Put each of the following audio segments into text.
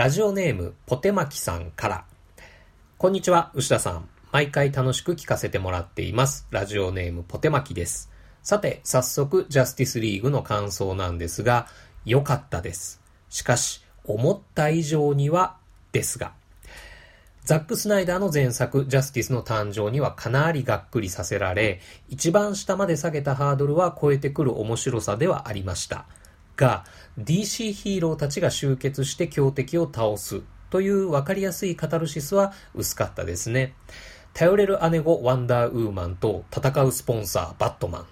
ラジオネーム、ポテマキさんから。こんにちは、牛田さん。毎回楽しく聞かせてもらっています。ラジオネーム、ポテマキです。さて、早速、ジャスティスリーグの感想なんですが、良かったです。しかし、思った以上には、ですが。ザック・スナイダーの前作、ジャスティスの誕生にはかなりがっくりさせられ、一番下まで下げたハードルは超えてくる面白さではありました。が、DC ヒーローたちが集結して強敵を倒すという分かりやすいカタルシスは薄かったですね。頼れる姉子ワンダーウーマンと戦うスポンサーバットマン。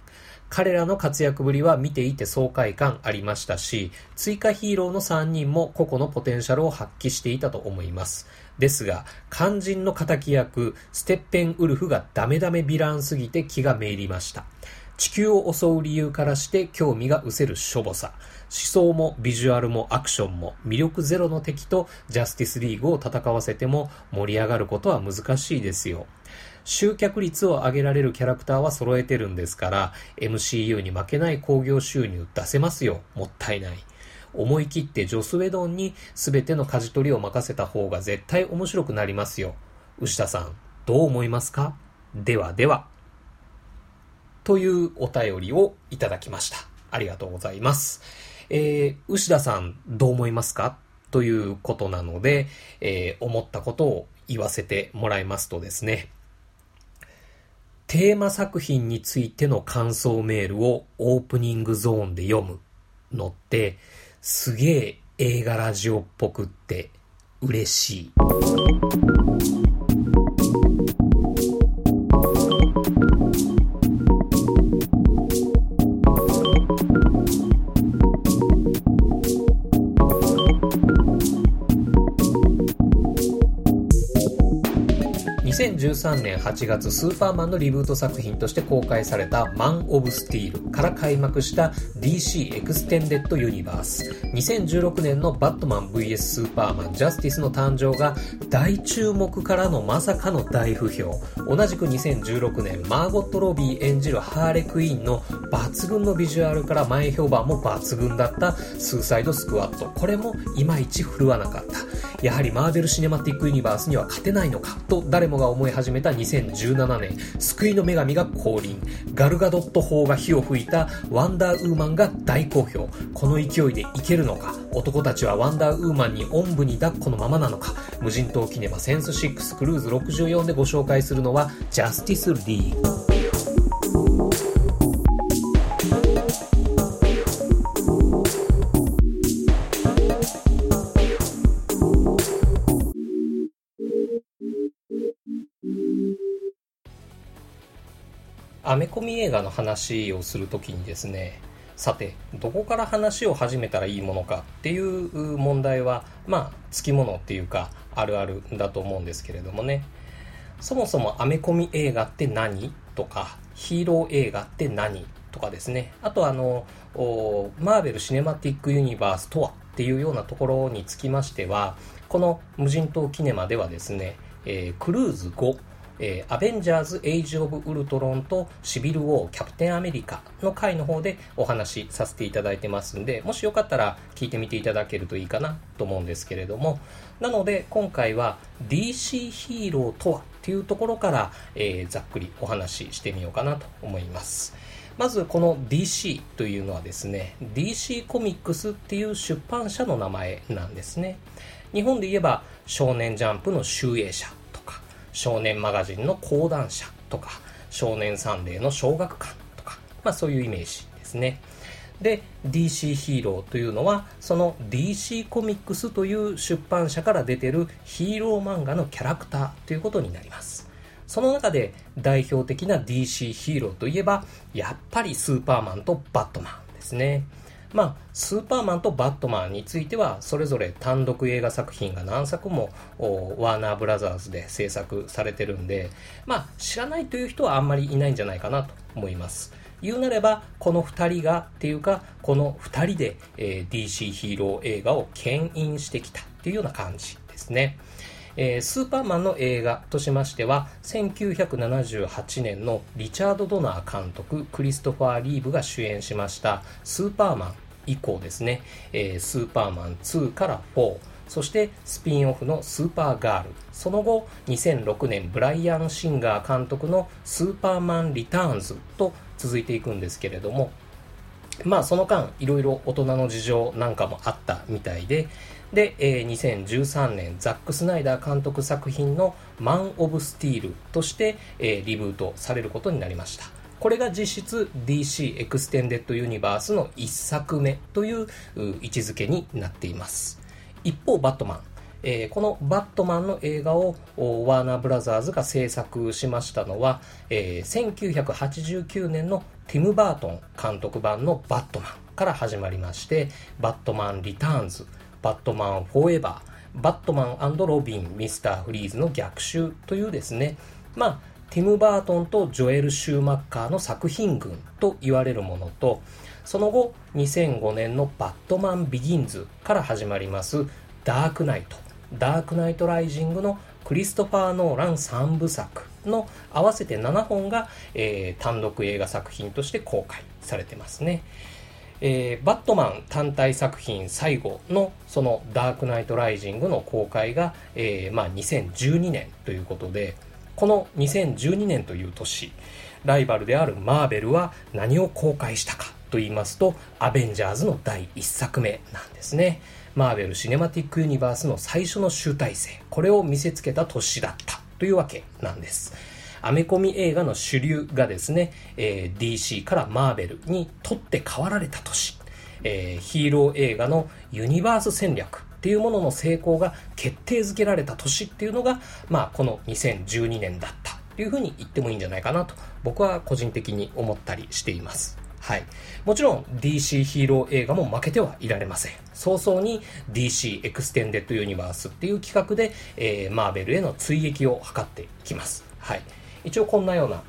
彼らの活躍ぶりは見ていて爽快感ありましたし、追加ヒーローの3人も個々のポテンシャルを発揮していたと思います。ですが、肝心の仇役、ステッペンウルフがダメダメヴィランすぎて気がめいりました。地球を襲う理由からして興味が失せるしょぼさ。思想もビジュアルもアクションも魅力ゼロの敵とジャスティスリーグを戦わせても盛り上がることは難しいですよ。集客率を上げられるキャラクターは揃えてるんですから、MCU に負けない興行収入出せますよ。もったいない。思い切ってジョスウェドンに全ての舵取りを任せた方が絶対面白くなりますよ。牛田さん、どう思いますか？ではでは。というお便りをいただきました。ありがとうございます。えー、牛田さんどう思いますか？ということなので、えー、思ったことを言わせてもらいますとですね、テーマ作品についての感想メールをオープニングゾーンで読むのって、すげえ映画ラジオっぽくって嬉しい。2013年8月スーパーマンのリブート作品として公開されたマン・オブ・スティールから開幕した DC エクステンデッド・ユニバース。2016年のバットマン VS スーパーマンジャスティスの誕生が大注目からのまさかの大不評。同じく2016年マーゴット・ロビー演じるハーレクイーンの抜群のビジュアルから前評判も抜群だったスーサイド・スクワット。これもいまいち振るわなかった。やはりマーベル・シネマティック・ユニバースには勝てないのかと誰もが思い始めた2017年、救いの女神が降臨、ガルガドット砲が火を吹いたワンダーウーマンが大好評。この勢いでいけるのか？男たちはワンダーウーマンにおんぶに抱っこのままなのか？無人島キネマセンス6クルーズ64でご紹介するのはジャスティスリーグ。アメコミ映画の話をするときにですね、さて、どこから話を始めたらいいものかっていう問題は、まあ、つきものっていうか、あるあるだと思うんですけれどもね。そもそもアメコミ映画って何とか、ヒーロー映画って何とかですね。あとあの、マーベル・シネマティック・ユニバースとはっていうようなところにつきましては、この無人島キネマではですね、えー、クルーズ5えー、アベンジャーズ・エイジ・オブ・ウルトロンとシビル・ウォー・キャプテン・アメリカの回の方でお話しさせていただいてますんで、もしよかったら聞いてみていただけるといいかなと思うんですけれども、なので今回は DC ヒーローとはっていうところから、えー、ざっくりお話ししてみようかなと思います。まずこの DC というのはですね、DC コミックスっていう出版社の名前なんですね。日本で言えば少年ジャンプの集英社少年マガジンの講談社とか、少年サンデーの小学館とか、まあそういうイメージですね。で、DC ヒーローというのは、その DC コミックスという出版社から出てるヒーロー漫画のキャラクターということになります。その中で代表的な DC ヒーローといえば、やっぱりスーパーマンとバットマンですね。まあ、スーパーマンとバットマンについては、それぞれ単独映画作品が何作もワーナーブラザーズで制作されてるんで、まあ、知らないという人はあんまりいないんじゃないかなと思います。言うなれば、この2人がっていうか、この2人で、えー、DC ヒーロー映画を牽引してきたっていうような感じですね。えー、スーパーマンの映画としましては、1978年のリチャード・ドナー監督、クリストファー・リーブが主演しました、スーパーマン以降ですね、えー、スーパーマン2から4、そしてスピンオフのスーパーガール、その後2006年ブライアン・シンガー監督のスーパーマン・リターンズと続いていくんですけれども、まあその間いろいろ大人の事情なんかもあったみたいで、で、えー、2013年ザック・スナイダー監督作品のマン・オブ・スティールとして、えー、リブートされることになりました。これが実質 DC エクステンデッドユニバースの1作目という位置づけになっています。一方、バットマン。えー、このバットマンの映画をワーナーブラザーズが制作しましたのは、えー、1989年のティム・バートン監督版のバットマンから始まりまして、バットマン・リターンズ、バットマン・フォーエバー、バットマンロビン、ミスター・フリーズの逆襲というですね、まあ、ティム・バートンとジョエル・シューマッカーの作品群と言われるものと、その後、2005年のバットマン・ビギンズから始まりますダークナイト、ダークナイト・ライジングのクリストファー・ノーラン3部作の合わせて7本が、えー、単独映画作品として公開されてますね。えー、バットマン単体作品最後のそのダークナイトライジングの公開が、えー、まあ2012年ということで、この2012年という年、ライバルであるマーベルは何を公開したかと言いますと、アベンジャーズの第1作目なんですね。マーベル・シネマティック・ユニバースの最初の集大成、これを見せつけた年だったというわけなんです。アメコミ映画の主流がですね、えー、DC からマーベルにとって変わられた年、えー、ヒーロー映画のユニバース戦略っていうものの成功が決定づけられた年っていうのが、まあ、この2012年だったというふうに言ってもいいんじゃないかなと僕は個人的に思ったりしています。はい。もちろん DC ヒーロー映画も負けてはいられません。早々に DC エクステンデッドユニバースっていう企画で、えー、マーベルへの追撃を図っていきます。はい。一応こんなような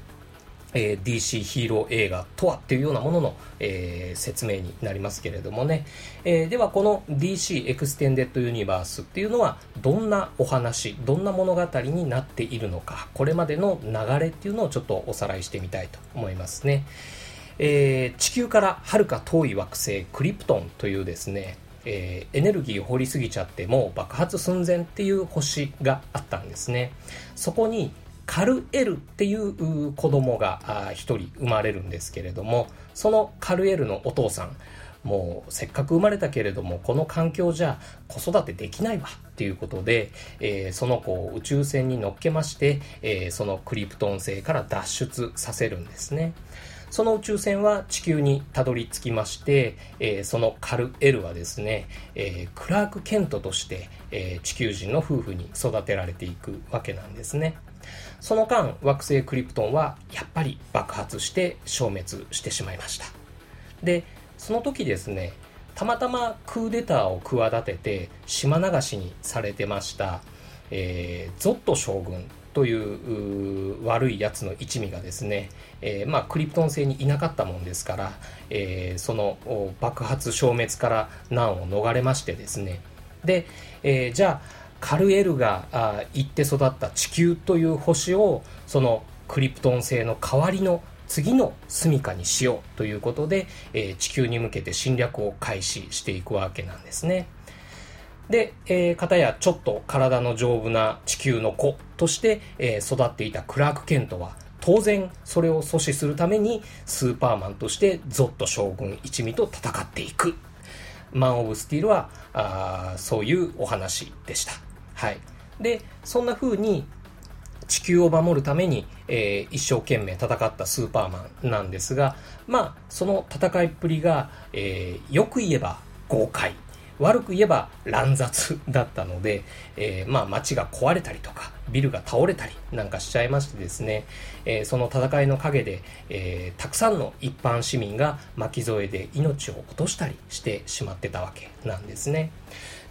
えー、DC ヒーロー映画とはっていうようなものの、えー、説明になりますけれどもね、えー、ではこの DC エクステンデッドユニバースっていうのはどんなお話どんな物語になっているのかこれまでの流れっていうのをちょっとおさらいしてみたいと思いますね、え地球からはるか遠い惑星クリプトンというですねえー、エネルギーを掘りすぎちゃってもう爆発寸前っていう星があったんですね。そこにカルエルっていう子供が一人生まれるんですけれども、そのカルエルのお父さん、もうせっかく生まれたけれども、この環境じゃ子育てできないわっていうことで、えー、その子を宇宙船に乗っけまして、えー、そのクリプトン星から脱出させるんですね。その宇宙船は地球にたどり着きまして、えー、そのカルエルはですね、えー、クラーク・ケントとして、えー、地球人の夫婦に育てられていくわけなんですね。その間、惑星クリプトンはやっぱり爆発して消滅してしまいました。で、その時ですね、たまたまクーデターを企てて島流しにされてました、えー、ゾット将軍という悪いやつの一味がですね、えー、まあ、クリプトン星にいなかったもんですから、えー、その爆発消滅から難を逃れましてですねで、えじゃあカルエルがあ行って育った地球という星をそのクリプトン星の代わりの次の住処にしようということで、えー、地球に向けて侵略を開始していくわけなんですね。で、えー、方やちょっと体の丈夫な地球の子として、えー、育っていたクラーク・ケントは当然それを阻止するためにスーパーマンとしてゾット将軍一味と戦っていく。マン・オブ・スティールはあそういうお話でした。はい。で、そんな風に地球を守るために、えー、一生懸命戦ったスーパーマンなんですが、まあ、その戦いっぷりが、えー、よく言えば豪快。悪く言えば乱雑だったので、えー、まあ街が壊れたりとか、ビルが倒れたりなんかしちゃいましてですね、えー、その戦いの陰で、えー、たくさんの一般市民が巻き添えで命を落としたりしてしまってたわけなんですね。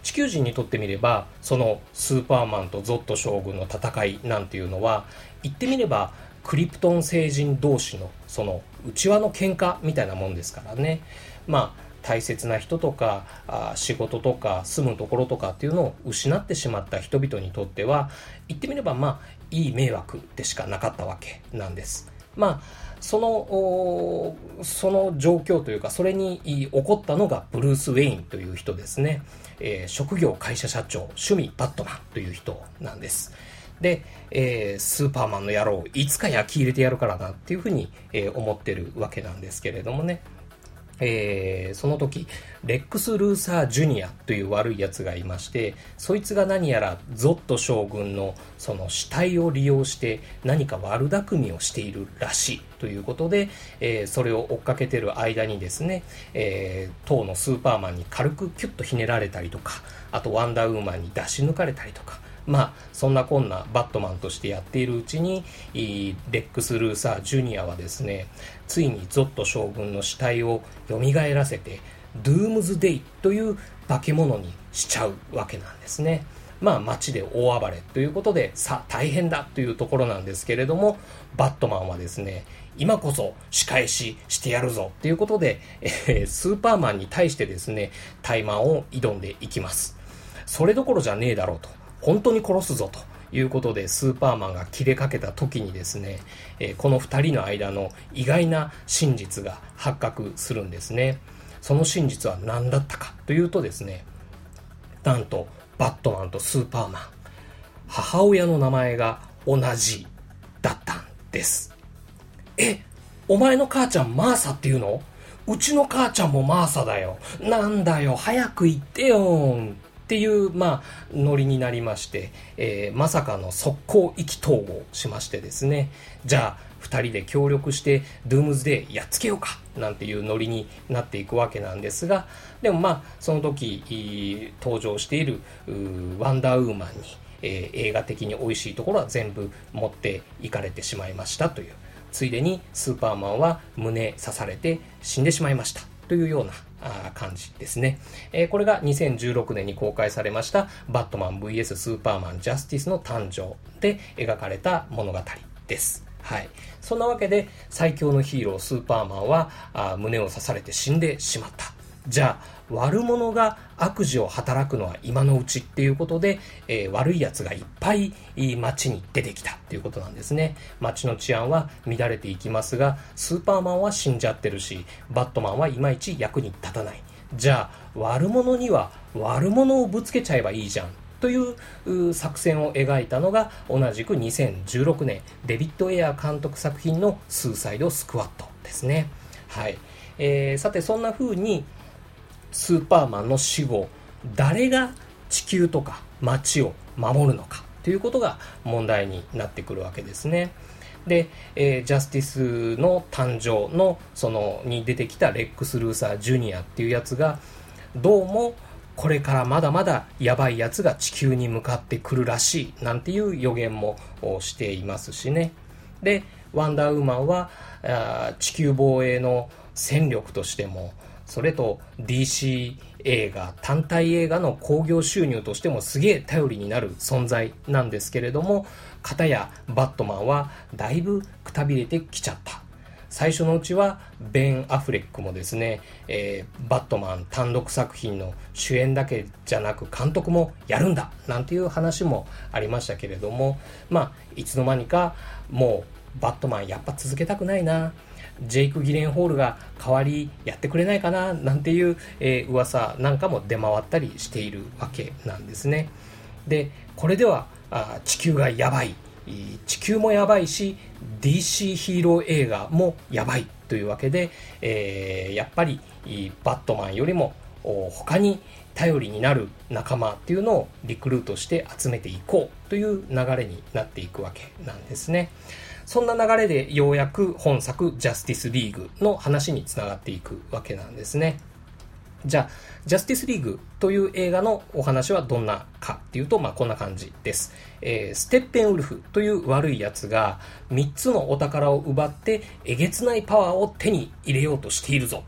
地球人にとってみればそのスーパーマンとゾット将軍の戦いなんていうのは言ってみればクリプトン星人同士のその内輪の喧嘩みたいなもんですからねまあ大切な人とかあ仕事とか住むところとかっていうのを失ってしまった人々にとっては言ってみればまあいい迷惑でしかなかったわけなんですまあその、その状況というか、それに起こったのがブルース・ウェインという人ですね。えー、職業会社社長、趣味バットマンという人なんです。で、えー、スーパーマンの野郎、いつか焼き入れてやるからなっていうふうに、えー、思ってるわけなんですけれどもね。えー、その時、レックス・ルーサー・ジュニアという悪い奴がいまして、そいつが何やらゾット将軍のその死体を利用して何か悪巧みをしているらしいということで、えー、それを追っかけてる間にですね、えー、当のスーパーマンに軽くキュッとひねられたりとか、あとワンダーウーマンに出し抜かれたりとか、まあ、そんなこんなバットマンとしてやっているうちに、レックス・ルーサー・ジュニアはですね、ついにゾット将軍の死体を蘇らせて、ドゥームズ・デイという化け物にしちゃうわけなんですね。まあ街で大暴れということで、さあ大変だというところなんですけれども、バットマンはですね、今こそ仕返ししてやるぞということで、えー、スーパーマンに対してですね、怠慢を挑んでいきます。それどころじゃねえだろうと。本当に殺すぞということでスーパーマンが切れかけた時にですね、えこの2人の間の意外な真実が発覚するんですね。その真実は何だったかというとですね、なんとバットマンとスーパーマン、母親の名前が同じだったんです。え、お前の母ちゃんマーサっていうの？うちの母ちゃんもマーサだよ。なんだよ、早く言ってよっていう、まあ、ノリになりまして、えー、まさかの速攻意気投合しましてですね、じゃあ、2人で協力してドゥームズデーやっつけようかなんていうノリになっていくわけなんですがでもまあその時登場しているワンダーウーマンに、えー、映画的に美味しいところは全部持っていかれてしまいましたという。ついでにスーパーマンは胸刺されて死んでしまいましたというような感じですね。えー、これが2016年に公開されましたバットマン VS スーパーマンジャスティスの誕生で描かれた物語です。はい。そんなわけで最強のヒーロースーパーマンはあ胸を刺されて死んでしまった。じゃあ悪者が悪事を働くのは今のうちっていうことで、えー、悪い奴がいっぱい街に出てきたっていうことなんですね。街の治安は乱れていきますが、スーパーマンは死んじゃってるし、バットマンはいまいち役に立たない。じゃあ、悪者には悪者をぶつけちゃえばいいじゃん。という作戦を描いたのが同じく2016年デビッド・エア監督作品のスーサイド・スクワットですね。はい。えー、さてそんな風にスーパーマンの死後、誰が地球とか街を守るのかということが問題になってくるわけですね。で、えー、ジャスティスの誕生のそのに出てきたレックス・ルーサー・ジュニアっていうやつがどうもこれからまだまだやばいやつが地球に向かってくるらしいなんていう予言もしていますしね。で、ワンダーウーマンはあ地球防衛の戦力としてもそれと DC 映画、単体映画の興行収入としてもすげえ頼りになる存在なんですけれども、片やバットマンはだいぶくたびれてきちゃった。最初のうちはベン・アフレックもですね、えー、バットマン単独作品の主演だけじゃなく監督もやるんだなんていう話もありましたけれども、まあ、いつの間にかもうバットマンやっぱ続けたくないな。ジェイク・ギレンホールが代わりやってくれないかななんていう、えー、噂なんかも出回ったりしているわけなんですね。で、これではあ地球がやばい。地球もやばいし DC ヒーロー映画もやばいというわけで、えー、やっぱりバットマンよりも他に頼りになる仲間っていうのをリクルートして集めていこうという流れになっていくわけなんですね。そんな流れでようやく本作ジャスティスリーグの話につながっていくわけなんですね。じゃあ、ジャスティスリーグという映画のお話はどんなかっていうと、まあこんな感じです。えー、ステッペンウルフという悪い奴が3つのお宝を奪ってえげつないパワーを手に入れようとしているぞ。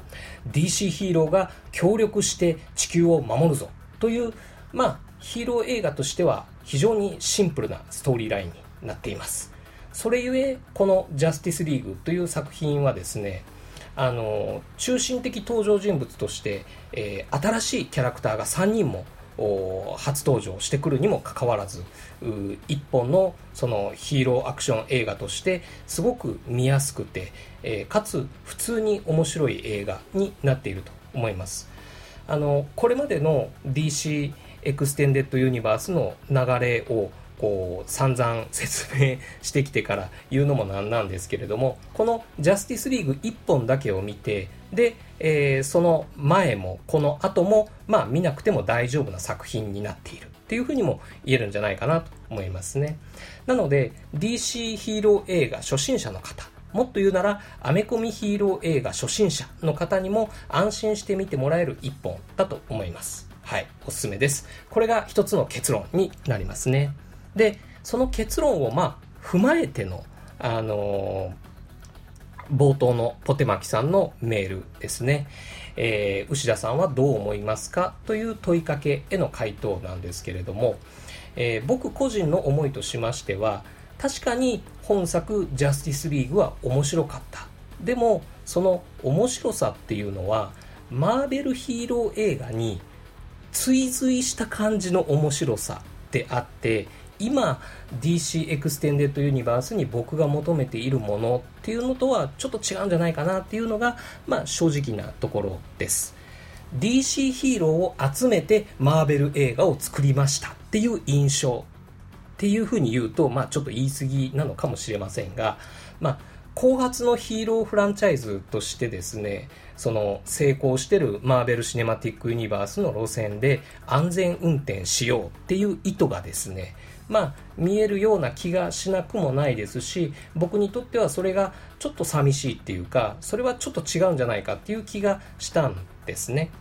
DC ヒーローが協力して地球を守るぞ。という、まあヒーロー映画としては非常にシンプルなストーリーラインになっています。それゆえこの「ジャスティスリーグ」という作品はですねあの中心的登場人物として、えー、新しいキャラクターが3人も初登場してくるにもかかわらず一本のそのヒーローアクション映画としてすごく見やすくて、えー、かつ普通に面白い映画になっていると思います。あのこれまでの DC エクステンデッドユニバースの流れをこう散々説明してきてから言うのもなんなんですけれどもこのジャスティスリーグ1本だけを見てで、えー、その前もこの後もまあ見なくても大丈夫な作品になっているっていうふうにも言えるんじゃないかなと思いますねなので DC ヒーロー映画初心者の方もっと言うなら、アメコミヒーロー映画初心者の方にも安心して見てもらえる一本だと思います。はい、おすすめです。これが一つの結論になりますね。で、その結論をまあ、踏まえての、あのー、冒頭のポテマキさんのメールですね。えー、牛田さんはどう思いますかという問いかけへの回答なんですけれども、えー、僕個人の思いとしましては、確かに本作ジャスティスリーグは面白かった。でも、その面白さっていうのは、マーベルヒーロー映画に追随した感じの面白さであって今 DC エクステンデッドユニバースに僕が求めているものっていうのとはちょっと違うんじゃないかなっていうのが、まあ、正直なところです。DC ヒーローを集めてマーベル映画を作りましたっていう印象っていうふうに言うと、まあ、ちょっと言い過ぎなのかもしれませんが、まあ、後発のヒーローフランチャイズとしてですね、その成功してるマーベル・シネマティック・ユニバースの路線で安全運転しようっていう意図がですね、まあ見えるような気がしなくもないですし、僕にとってはそれがちょっと寂しいっていうか、それはちょっと違うんじゃないかっていう気がしたんですね。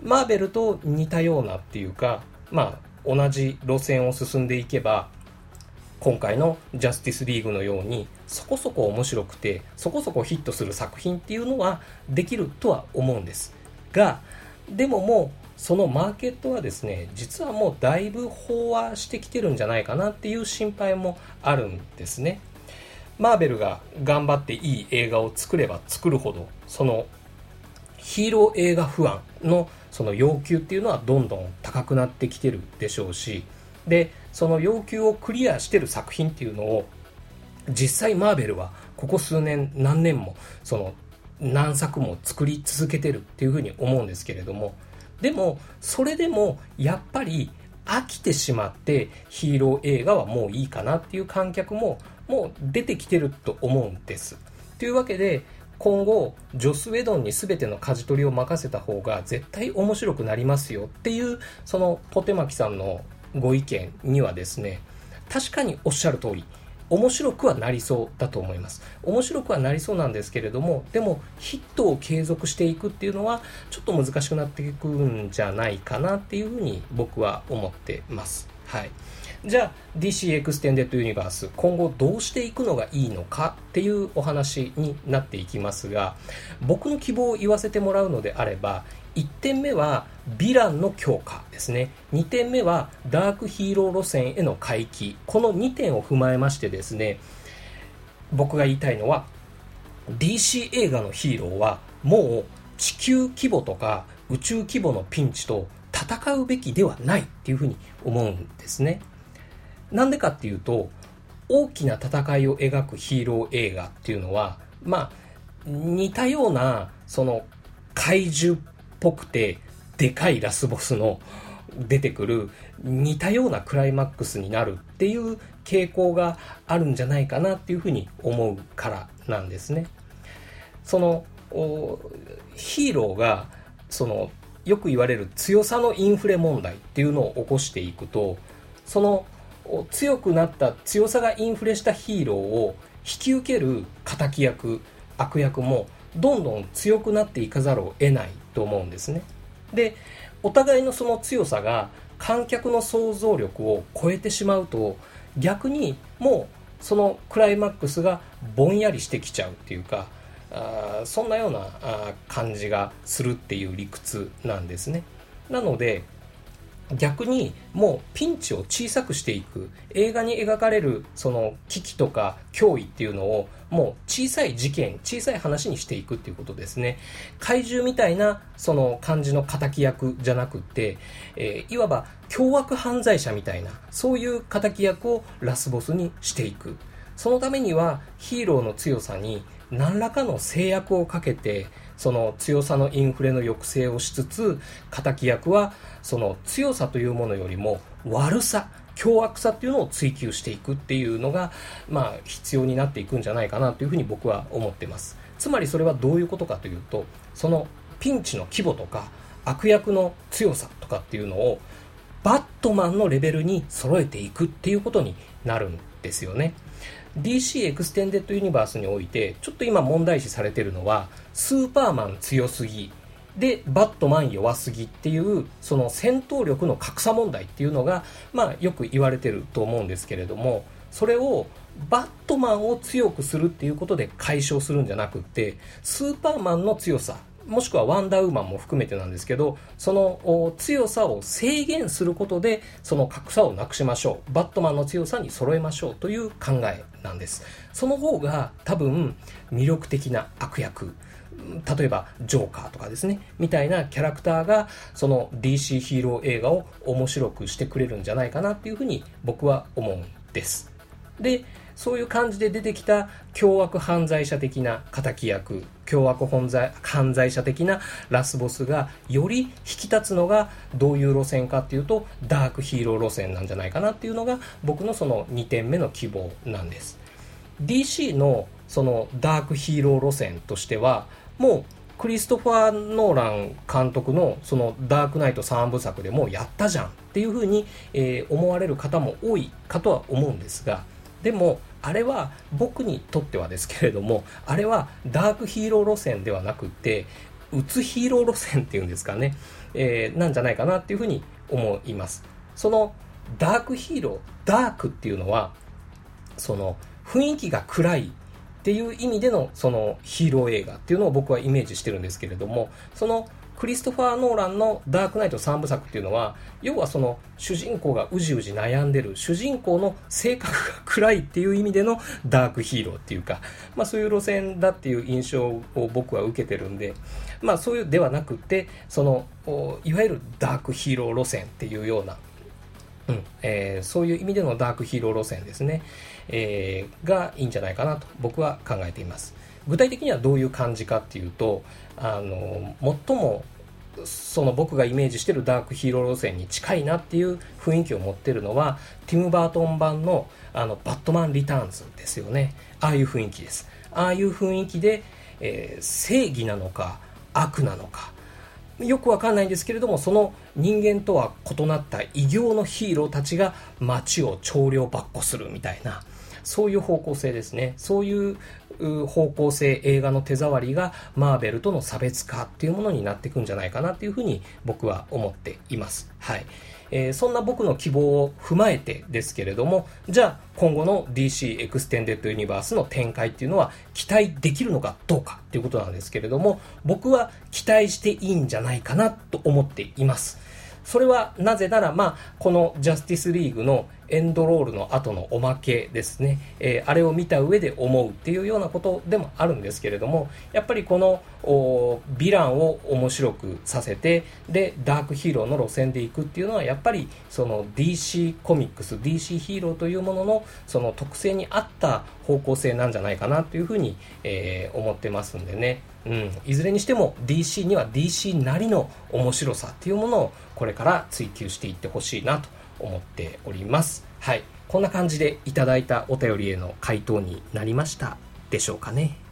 マーベルと似たようなっていうか、まあ同じ路線を進んでいけば、今回のジャスティスリーグのようにそこそこ面白くてそこそこヒットする作品っていうのはできるとは思うんですがでももうそのマーケットはですね実はもうだいぶ飽和してきてるんじゃないかなっていう心配もあるんですね。マーベルが頑張っていい映画を作れば作るほどそのヒーロー映画不安のその要求っていうのはどんどん高くなってきてるでしょうしでその要求をクリアしてる作品っていうのを実際マーベルはここ数年何年もその何作も作り続けてるっていうふうに思うんですけれどもでもそれでもやっぱり飽きてしまってヒーロー映画はもういいかなっていう観客ももう出てきてると思うんです。というわけで今後ジョス・ウェドンに全ての舵取りを任せた方が絶対面白くなりますよっていうそのポテマキさんのご意見にはですね確かにおっしゃる通り面白くはなりそうだと思います。面白くはなりそうなんですけれどもでもヒットを継続していくっていうのはちょっと難しくなっていくんじゃないかなっていうふうに僕は思ってます。はい。じゃあ DC エクステンデッドユニバース今後どうしていくのがいいのかっていうお話になっていきますが僕の希望を言わせてもらうのであれば1点目はヴィランの強化ですね。2点目はダークヒーロー路線への回帰。この2点を踏まえましてですね僕が言いたいのは DC 映画のヒーローはもう地球規模とか宇宙規模のピンチと戦うべきではないっていうふうに思うんですね。なんでかっていうと大きな戦いを描くヒーロー映画っていうのはまあ似たようなその怪獣っぽくてでかいラスボスの出てくる似たようなクライマックスになるっていう傾向があるんじゃないかなっていうふうに思うからなんですね。そのヒーローがそのよく言われる強さのインフレ問題っていうのを起こしていくとその強くなった強さがインフレしたヒーローを引き受ける敵役悪役もどんどん強くなっていかざるを得ないと思うんですね。でお互いのその強さが観客の想像力を超えてしまうと逆にもうそのクライマックスがぼんやりしてきちゃうっていうかあそんなような感じがするっていう理屈なんですね。なので逆にもうピンチを小さくしていく映画に描かれるその危機とか脅威っていうのをもう小さい事件小さい話にしていくっていうことですね。怪獣みたいなその感じの敵役じゃなくって、えー、いわば凶悪犯罪者みたいなそういう敵役をラスボスにしていく。そのためにはヒーローの強さに何らかの制約をかけてその強さのインフレの抑制をしつつ敵役はその強さというものよりも悪さ凶悪さっていうのを追求していくっていうのが、まあ、必要になっていくんじゃないかなというふうに僕は思ってます。つまりそれはどういうことかというとそのピンチの規模とか悪役の強さとかっていうのをバットマンのレベルに揃えていくっていうことになるんですよね。DC エクステンデッドユニバースにおいてちょっと今問題視されてるのはスーパーマン強すぎでバットマン弱すぎっていうその戦闘力の格差問題っていうのが、まあ、よく言われてると思うんですけれどもそれをバットマンを強くするっていうことで解消するんじゃなくってスーパーマンの強さもしくはワンダーウーマンも含めてなんですけど、その強さを制限することで、その格差をなくしましょう。バットマンの強さに揃えましょうという考えなんです。その方が多分魅力的な悪役。例えば、ジョーカーとかですね、みたいなキャラクターが、その DC ヒーロー映画を面白くしてくれるんじゃないかなっていうふうに僕は思うんです。で、そういう感じで出てきた凶悪犯罪者的な敵役、凶悪犯罪犯罪者的なラスボスがより引き立つのがどういう路線かっていうとダークヒーロー路線なんじゃないかなっていうのが僕のその2点目の希望なんです。DC のそのダークヒーロー路線としてはもうクリストファー・ノーラン監督のそのダークナイト3部作でもやったじゃんっていうふうに、えー、思われる方も多いかとは思うんですがでもあれは僕にとってはですけれどもあれはダークヒーロー路線ではなくてうつヒーロー路線っていうんですかね、えー、なんじゃないかなっていうふうに思います。そのダークヒーローダークっていうのはその雰囲気が暗いっていう意味でのそのヒーロー映画っていうのを僕はイメージしてるんですけれどもそのクリストファー・ノーランのダークナイト3部作っていうのは、要はその主人公がうじうじ悩んでる、主人公の性格が暗いっていう意味でのダークヒーローっていうか、まあそういう路線だっていう印象を僕は受けてるんで、まあそういうではなくて、その、いわゆるダークヒーロー路線っていうような、うんえー、そういう意味でのダークヒーロー路線ですね、えー、がいいんじゃないかなと僕は考えています。具体的にはどういう感じかっていうとあの最もその僕がイメージしてるダークヒーロー路線に近いなっていう雰囲気を持ってるのはティム・バートン版のあのバットマン・リターンズですよね。ああいう雰囲気です。ああいう雰囲気で、えー、正義なのか悪なのか。よくわかんないんですけれどもその人間とは異なった異形のヒーローたちが街を長領ばっこするみたいな。そういう方向性ですね。そういう方向性、映画の手触りがマーベルとの差別化っていうものになっていくんじゃないかなっていうふうに僕は思っています。はい。えー、そんな僕の希望を踏まえてですけれども、じゃあ今後の DC エクステンデッドユニバースの展開っていうのは期待できるのかどうかっていうことなんですけれども、僕は期待していいんじゃないかなと思っています。それはなぜなら、まあ、このジャスティスリーグのエンドロールの後のおまけですね、えー、あれを見た上で思うっていうようなことでもあるんですけれども、やっぱりこのヴィランを面白くさせて、で、ダークヒーローの路線でいくっていうのは、やっぱりその DC コミックス、DC ヒーローというもののその特性に合った方向性なんじゃないかなというふうに、えー、思ってますんでね。うん、いずれにしても DC には DC なりの面白さっていうものをこれから追求していってほしいなと思っております。はい。こんな感じでいただいたお便りへの回答になりましたでしょうかね。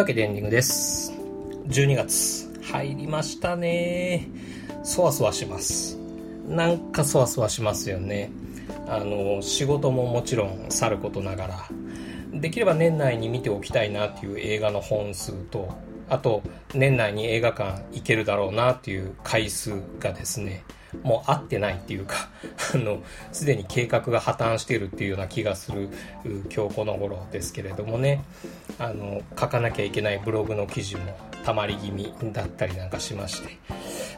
わけでエンディングです。12月入りましたね。そわそわします。なんかそわそわしますよね。あの、仕事ももちろんさることながら、できれば年内に見ておきたいなっていう映画の本数とあと年内に映画館行けるだろうなっていう回数がですねもう合ってないっていうか あのすでに計画が破綻しているっていうような気がする今日この頃ですけれどもね。あの書かなきゃいけないブログの記事もたまり気味だったりなんかしまして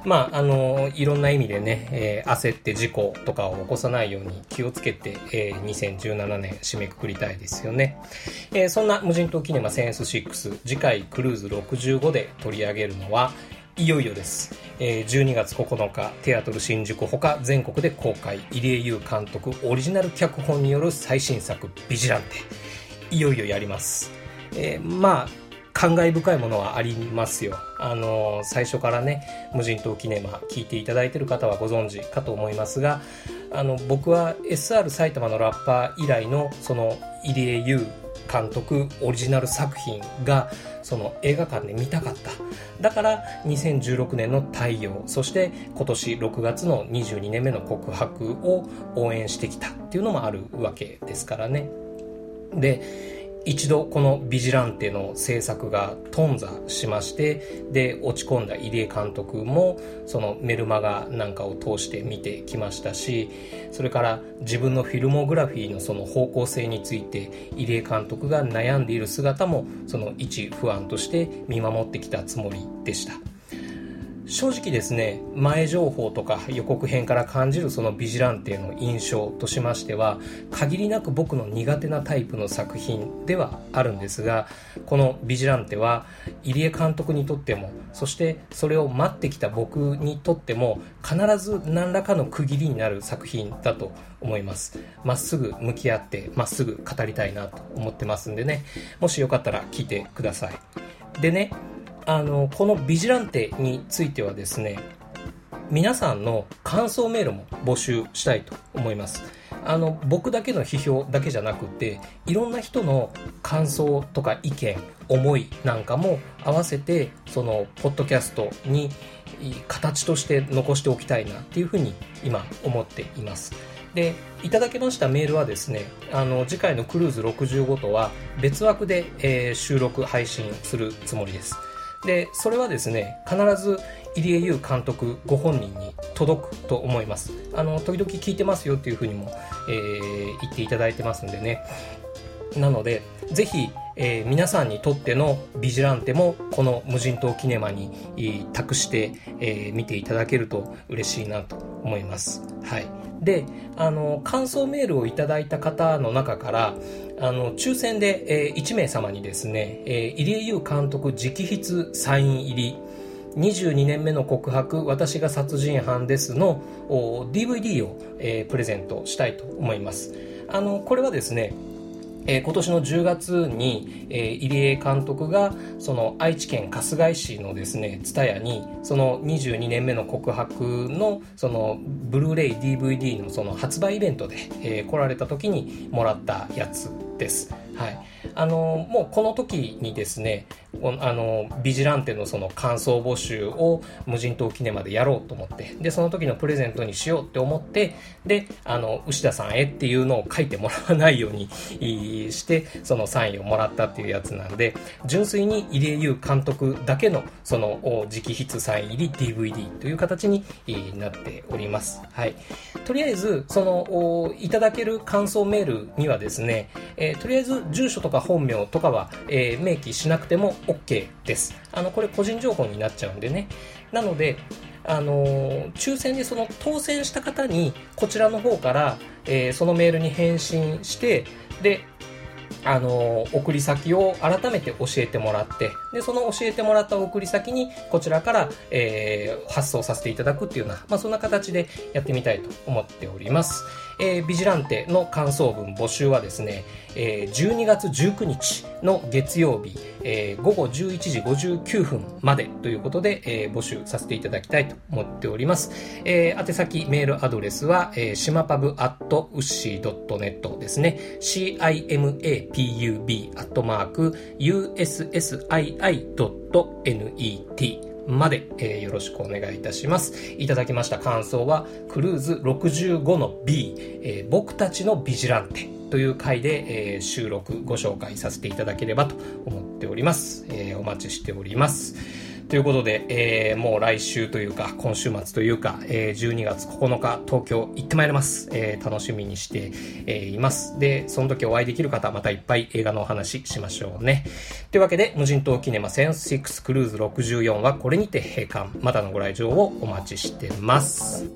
まああのいろんな意味でね、えー、焦って事故とかを起こさないように気をつけて、えー、2017年締めくくりたいですよね、えー、そんな無人島キネマセンス6次回クルーズ65で取り上げるのはいよいよです。えー、12月9日、テアトル新宿ほか全国で公開、入江優監督オリジナル脚本による最新作、ビジランテ。いよいよやります。えー、まあ、感慨深いものはありますよ。あの、最初からね、無人島キネマ聞いていただいている方はご存知かと思いますが、あの、僕は SR 埼玉のラッパー以来の、その、入江優監督オリジナル作品がその映画館で見たかっただから2016年の「太陽」そして今年6月の22年目の告白を応援してきたっていうのもあるわけですからねで一度このビジランテの制作が頓挫しましてで落ち込んだ入江監督もそのメルマガなんかを通して見てきましたしそれから自分のフィルモグラフィーのその方向性について入江監督が悩んでいる姿もその一不安として見守ってきたつもりでした。正直ですね前情報とか予告編から感じるそのビジランテの印象としましては限りなく僕の苦手なタイプの作品ではあるんですがこのビジランテは入江監督にとってもそしてそれを待ってきた僕にとっても必ず何らかの区切りになる作品だと思います。まっすぐ向き合ってまっすぐ語りたいなと思ってますんでねもしよかったら聞いてください。でねあのこのビジランテについてはですね皆さんの感想メールも募集したいと思います。あの僕だけの批評だけじゃなくていろんな人の感想とか意見思いなんかも合わせてそのポッドキャストに形として残しておきたいなっていうふうに今思っています。でいただけましたメールはですねあの次回のクルーズ65とは別枠で、えー、収録配信するつもりです。でそれはですね必ず入江優監督ご本人に届くと思います。あの時々聞いてますよっていうふうにも、えー、言っていただいてますんでね。なのでぜひ、えー、皆さんにとってのビジランテもこの無人島キネマに託して、えー、見ていただけると嬉しいなと思います。はい。であの感想メールをいただいた方の中からあの抽選で、えー、1名様にですね、えー、入江優監督直筆サイン入り22年目の告白私が殺人犯ですの DVD を、えー、プレゼントしたいと思います。あのこれはですねえー、今年の10月に、えー、入江監督がその愛知県春日井市のですね蔦屋にその22年目の告白のそのブルーレイ DVD のその発売イベントで、えー、来られた時にもらったやつです。はい、あのもうこの時にですねあのビジランテのその感想募集を無人島記念までやろうと思ってでその時のプレゼントにしようって思ってであの牛田さんへっていうのを書いてもらわないようにしてそのサインをもらったっていうやつなんで純粋に入江優監督だけのその直筆サイン入り DVD という形になっております、はい、とりあえずそのいただける感想メールにはですね、えー、とりあえず住所とか本名とかは、えー、明記しなくても OK です。あの、これ個人情報になっちゃうんでね。なので、あのー、抽選でその当選した方にこちらの方から、えー、そのメールに返信してであの送り先を改めて教えてもらってでその教えてもらった送り先にこちらから、えー、発送させていただくっていうような、まあ、そんな形でやってみたいと思っております、えー、ビジランテの感想文募集はですね、えー、12月19日の月曜日、えー、午後11時59分までということで、えー、募集させていただきたいと思っております。えー、宛先メールアドレスは、えー、しまパブアットウッシー .net ですね。c i m a p pub.ussii.net まで、えー、よろしくお願いいたします。いただきました感想は、クルーズ65の B、えー、僕たちのビジランテという回で、えー、収録ご紹介させていただければと思っております。えー、お待ちしております。ということで、えー、もう来週というか、今週末というか、えー、12月9日、東京行ってまいります。えー、楽しみにして、えー、います。で、その時お会いできる方、またいっぱい映画のお話しましょうね。というわけで、無人島キネマセンス6クルーズ64はこれにて閉館。またのご来場をお待ちしてます。